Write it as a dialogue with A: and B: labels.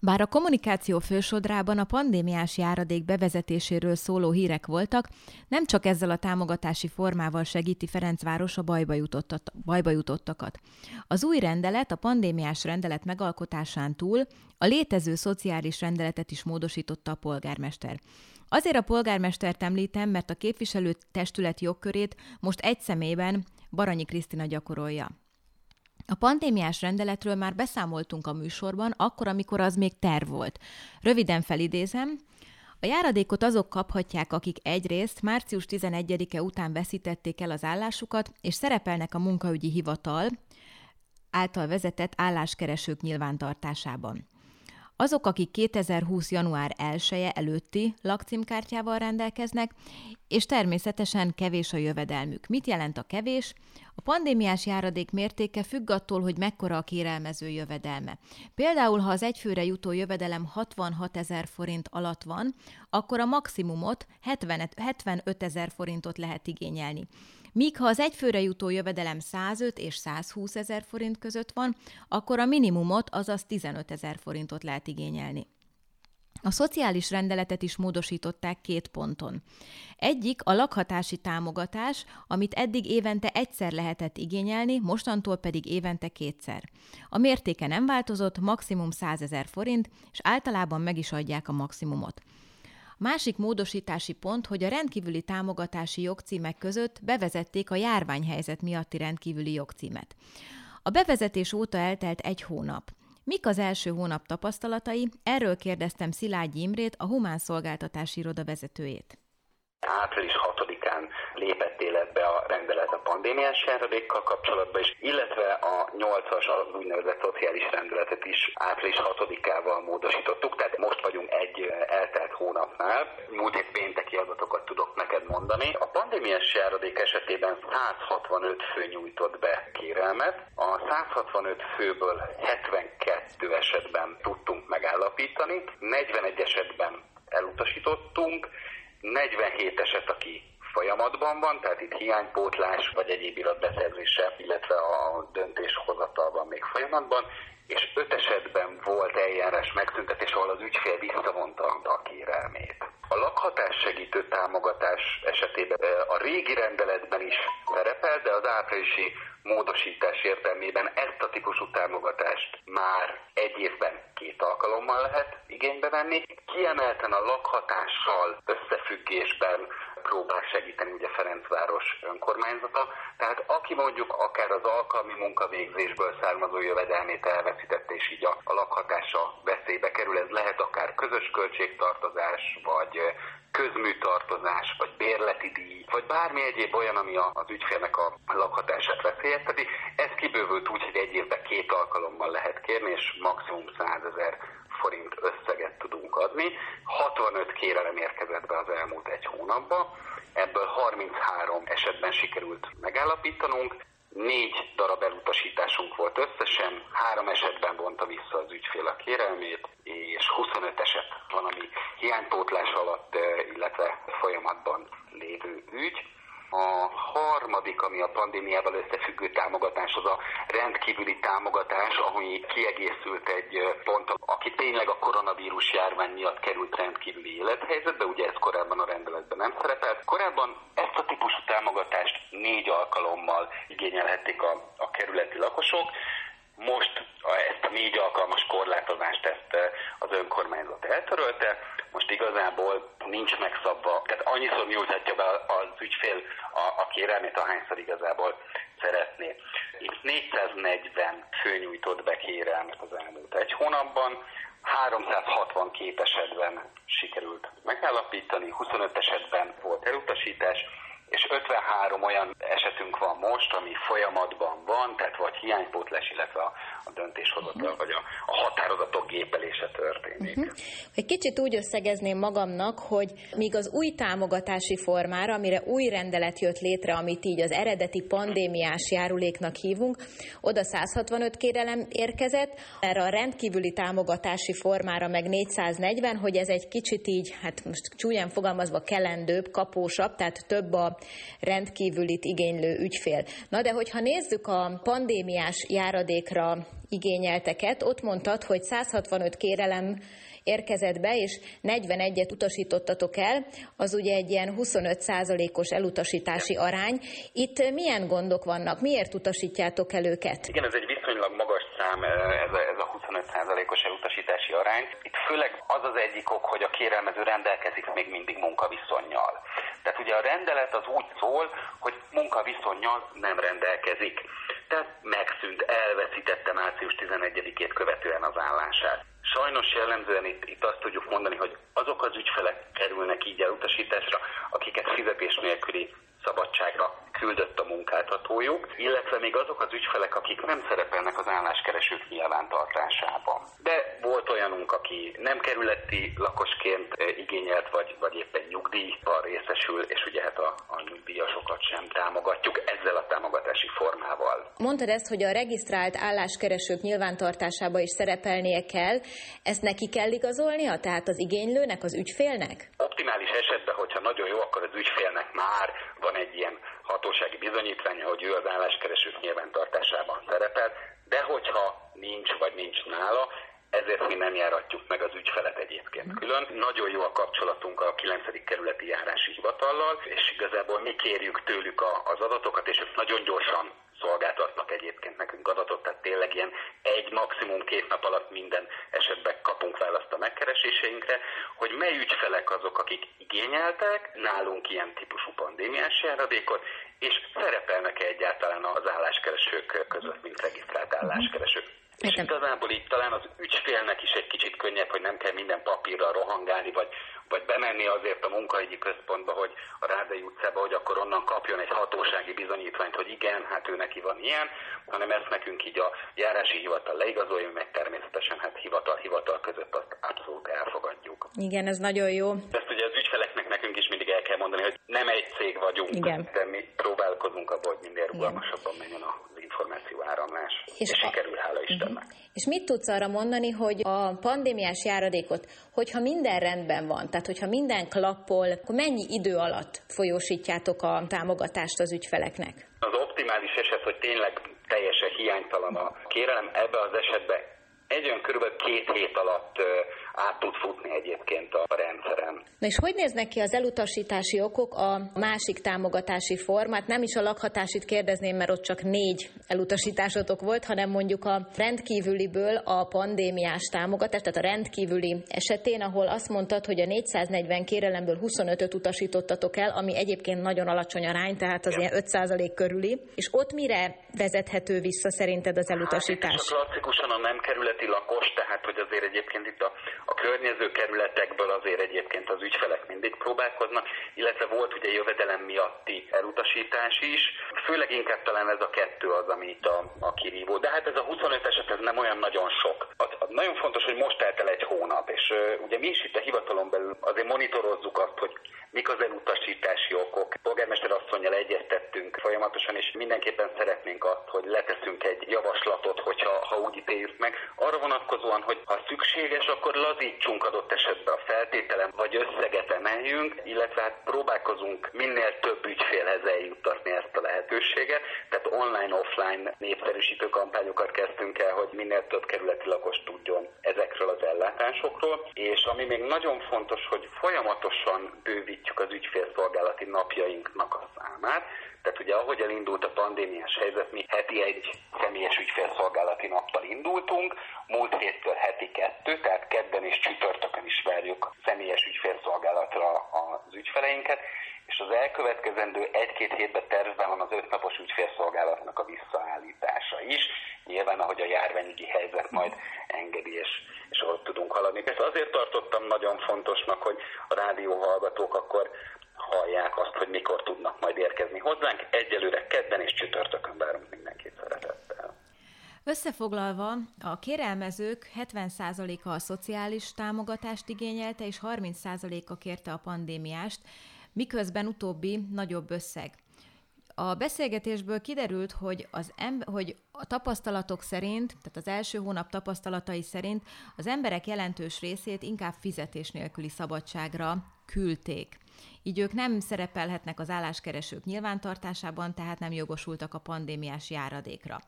A: Bár a kommunikáció fősodrában a pandémiás járadék bevezetéséről szóló hírek voltak, nem csak ezzel a támogatási formával segíti Ferencváros a bajba, jutottat, bajba jutottakat. Az új rendelet, a pandémiás rendelet megalkotásán túl a létező szociális rendeletet is módosította a polgármester. Azért a polgármestert említem, mert a képviselő testület jogkörét most egy személyben Baranyi Krisztina gyakorolja. A pandémiás rendeletről már beszámoltunk a műsorban, akkor, amikor az még terv volt. Röviden felidézem, a járadékot azok kaphatják, akik egyrészt március 11-e után veszítették el az állásukat, és szerepelnek a munkaügyi hivatal által vezetett álláskeresők nyilvántartásában. Azok, akik 2020. január 1 -e előtti lakcímkártyával rendelkeznek, és természetesen kevés a jövedelmük. Mit jelent a kevés? A pandémiás járadék mértéke függ attól, hogy mekkora a kérelmező jövedelme. Például, ha az egyfőre jutó jövedelem 66 ezer forint alatt van, akkor a maximumot 70, 75 ezer forintot lehet igényelni. Míg ha az egyfőre jutó jövedelem 105 és 120 ezer forint között van, akkor a minimumot, azaz 15 ezer forintot lehet igényelni. A szociális rendeletet is módosították két ponton. Egyik a lakhatási támogatás, amit eddig évente egyszer lehetett igényelni, mostantól pedig évente kétszer. A mértéke nem változott, maximum 100 ezer forint, és általában meg is adják a maximumot. Másik módosítási pont, hogy a rendkívüli támogatási jogcímek között bevezették a járványhelyzet miatti rendkívüli jogcímet. A bevezetés óta eltelt egy hónap. Mik az első hónap tapasztalatai? Erről kérdeztem Szilágyi Imrét, a Humán Szolgáltatási Iroda vezetőjét.
B: Április 6-án lépett életbe a rendelet a pandémiás járadékkal kapcsolatban is, illetve a 8-as, az úgynevezett szociális rendeletet is április 6-ával módosítottuk, tehát most vagyunk egy eltelt hónapnál. Múlt év pénteki adatokat tudok neked mondani. A pandémiás járadék esetében 165 fő nyújtott be kérelmet, a 165 főből 72 esetben tudtunk megállapítani, 41 esetben elutasítottunk, 47 eset, aki folyamatban van, tehát itt hiánypótlás vagy egyéb iratbeszerzése, illetve a döntéshozatal van még folyamatban, és öt esetben volt eljárás megszüntetés, ahol az ügyfél visszavonta a kérelmét. A lakhatás segítő támogatás esetében a régi rendeletben is szerepel, de az áprilisi módosítás értelmében ezt a típusú támogatást már egy évben két alkalommal lehet igénybe venni. Kiemelten a lakhatással összefüggésben próbál segíteni ugye Ferencváros önkormányzata. Tehát aki mondjuk akár az alkalmi munkavégzésből származó jövedelmét elveszítette, és így a, a lakhatása veszélybe kerül, ez lehet akár közös költségtartozás, vagy közműtartozás, vagy bérleti díj, vagy bármi egyéb olyan, ami az ügyfélnek a lakhatását veszélyezteti. Ez kibővült úgy, hogy egy évben két alkalommal lehet kérni, és maximum 100 ezer adni. 65 kérelem érkezett be az elmúlt egy hónapban, ebből 33 esetben sikerült megállapítanunk, négy darab elutasításunk volt összesen, három esetben vonta vissza az ügyfél a kérelmét, és 25 eset van, ami hiánypótlás alatt, illetve folyamatban lévő ügy. A harmadik, ami a pandémiával összefüggő támogatás, az a rendkívüli támogatás, ami kiegészült egy pont, aki tényleg a koronavírus járvány miatt került rendkívüli élethelyzetbe, ugye ez korábban a rendeletben nem szerepelt. Korábban ezt a típusú támogatást négy alkalommal igényelhették a, a kerületi lakosok, most ezt a négy alkalmas korlátozást ezt az önkormányzat eltörölte, most igazából nincs megszabva, tehát annyiszor nyújthatja be az ügyfél a, a kérelmét, ahányszor igazából szeretné. Itt 440 fő nyújtott be kérelmet az elmúlt egy hónapban, 362 esetben sikerült megállapítani, 25 esetben volt elutasítás, és 53 olyan esetünk van most, ami folyamatban van, tehát vagy hiánypótlás, illetve a, a döntéshozatal, uh-huh. vagy a, a határozatok gépelése történik. Uh-huh.
A: Egy kicsit úgy összegezném magamnak, hogy míg az új támogatási formára, amire új rendelet jött létre, amit így az eredeti pandémiás járuléknak hívunk, oda 165 kérelem érkezett, erre a rendkívüli támogatási formára meg 440, hogy ez egy kicsit így, hát most csúnyán fogalmazva kelendőbb, kapósabb, tehát több a
C: rendkívülit igénylő ügyfél. Na de hogyha nézzük a pandémiás járadékra igényelteket, ott mondtad, hogy 165 kérelem érkezett be, és 41-et utasítottatok el, az ugye egy ilyen 25%-os elutasítási arány. Itt milyen gondok vannak? Miért utasítjátok el őket?
B: Igen, ez egy viszonylag magas szám, ez a, ez a 25%-os elutasítási arány. Itt főleg az az egyik ok, hogy a kérelmező rendelkezik még mindig munkaviszonyjal. Tehát ugye a rendelet az úgy szól, hogy munkaviszonyjal nem rendelkezik. Tehát megszűnt, elveszítette március 11-ét követően az állását. Sajnos jellemzően itt, itt azt tudjuk mondani, hogy azok az ügyfelek kerülnek így elutasításra, akiket fizetés nélküli szabadságra küldött a munkáltatójuk, illetve még azok az ügyfelek, akik nem szerepelnek az álláskeresők nyilvántartásában. De volt olyanunk, aki nem kerületi lakosként eh, igényelt, vagy, vagy éppen nyugdíjban részesül, és ugye hát a, a nyugdíjasokat sem támogatjuk ezzel a támogatási formával.
C: Mondtad ezt, hogy a regisztrált álláskeresők nyilvántartásába is szerepelnie kell. Ezt neki kell igazolnia, tehát az igénylőnek, az ügyfélnek?
B: Hogyha nagyon jó, akkor az ügyfélnek már van egy ilyen hatósági bizonyítványa, hogy ő az álláskeresők nyilvántartásában szerepel, de hogyha nincs vagy nincs nála, ezért mi nem járatjuk meg az ügyfelet egyébként külön. Nagyon jó a kapcsolatunk a 9. kerületi járási hivatallal, és igazából mi kérjük tőlük az adatokat, és ők nagyon gyorsan szolgáltatnak egyébként nekünk adatot, tehát tényleg ilyen egy, maximum két nap alatt minden esetben kapunk választ a megkereséseinkre, hogy mely ügyfelek azok, akik igényeltek nálunk ilyen típusú pandémiás járadékot, és szerepelnek-e egyáltalán az álláskeresők között, mint regisztrált mhm. álláskeresők. És igazából itt talán az ügyfélnek is egy kicsit könnyebb, hogy nem kell minden papírra rohangálni, vagy vagy bemenni azért a munkahogyi központba, hogy a Rádai utcába, hogy akkor onnan kapjon egy hatósági bizonyítványt, hogy igen, hát ő neki van ilyen, hanem ezt nekünk így a járási hivatal leigazolja, meg természetesen hát hivatal-hivatal között azt abszolút elfogadjuk.
C: Igen, ez nagyon jó.
B: Ezt ugye az ügyfeleknek nekünk is mindig el kell mondani, hogy nem egy cég vagyunk, igen. de mi próbálkozunk abban, hogy minél rugalmasabban menjen az információ áramlás. És, és a... sikerül, hála Istennek. Uh-huh.
C: És mit tudsz arra mondani, hogy a pandémiás járadékot, hogyha minden rendben van, tehát hogyha minden klappol, akkor mennyi idő alatt folyósítjátok a támogatást az ügyfeleknek?
B: Az optimális eset, hogy tényleg teljesen hiánytalan a kérelem, ebbe az esetben egy olyan körülbelül két hét alatt át tud futni egyébként a rendszeren.
C: Na és hogy néznek ki az elutasítási okok a másik támogatási formát? Nem is a lakhatásit kérdezném, mert ott csak négy elutasításotok volt, hanem mondjuk a rendkívüliből a pandémiás támogatás, tehát a rendkívüli esetén, ahol azt mondtad, hogy a 440 kérelemből 25-öt utasítottatok el, ami egyébként nagyon alacsony arány, tehát az ja. ilyen 5% körüli, és ott mire vezethető vissza szerinted az elutasítás? Hát,
B: klasszikusan a nem kerületi lakos, tehát hogy azért egyébként itt a, a környező kerületekből azért egyébként az ügyfelek mindig próbálkoznak, illetve volt ugye jövedelem miatti elutasítás is. Főleg inkább talán ez a kettő az, ami itt a, a kirívó. De hát ez a 25 eset ez nem olyan nagyon sok. Az, az nagyon fontos, hogy most telt el egy hónap, és uh, ugye mi is itt a hivatalon belül azért monitorozzuk azt, hogy mik az elutasítási okok. Polgármester asszonyjal egyeztettünk folyamatosan, és mindenképpen szeretnénk azt, hogy leteszünk egy javaslatot, hogyha ha úgy ítéljük meg, arra vonatkozóan, hogy ha szükséges, akkor lazítsunk adott esetben a feltételen, vagy összeget emeljünk, illetve hát próbálkozunk minél több ügyfélhez eljuttatni ezt a lehetőséget. Tehát online-offline népszerűsítő kampányokat kezdtünk el, hogy minél több kerületi lakos tudjon ezekről az ellátásokról. És ami még nagyon fontos, hogy folyamatosan bővítjük az ügyfélszolgálati napjainknak a számát. Tehát ugye ahogy elindult a pandémiás helyzet, mi heti egy személyes ügyfélszolgálati nappal indultunk, múlt héttől heti kettő, tehát kedden és csütörtökön is várjuk személyes ügyfélszolgálatra az ügyfeleinket, és az elkövetkezendő egy-két hétben tervben van az ötnapos ügyfélszolgálatnak a visszaállítása is, nyilván ahogy a járványügyi helyzet majd engedi, és, és ahol tudunk haladni. Ezt azért tartottam nagyon fontosnak, hogy a rádió hallgatók akkor hallják azt, hogy mikor tudnak majd érkezni hozzánk. Egyelőre kedden és csütörtökön várunk mindenkit szeretettel.
A: Összefoglalva, a kérelmezők 70%-a a szociális támogatást igényelte, és 30%-a kérte a pandémiást, miközben utóbbi nagyobb összeg. A beszélgetésből kiderült, hogy, az ember, hogy a tapasztalatok szerint, tehát az első hónap tapasztalatai szerint az emberek jelentős részét inkább fizetés nélküli szabadságra küldték. Így ők nem szerepelhetnek az álláskeresők nyilvántartásában, tehát nem jogosultak a pandémiás járadékra.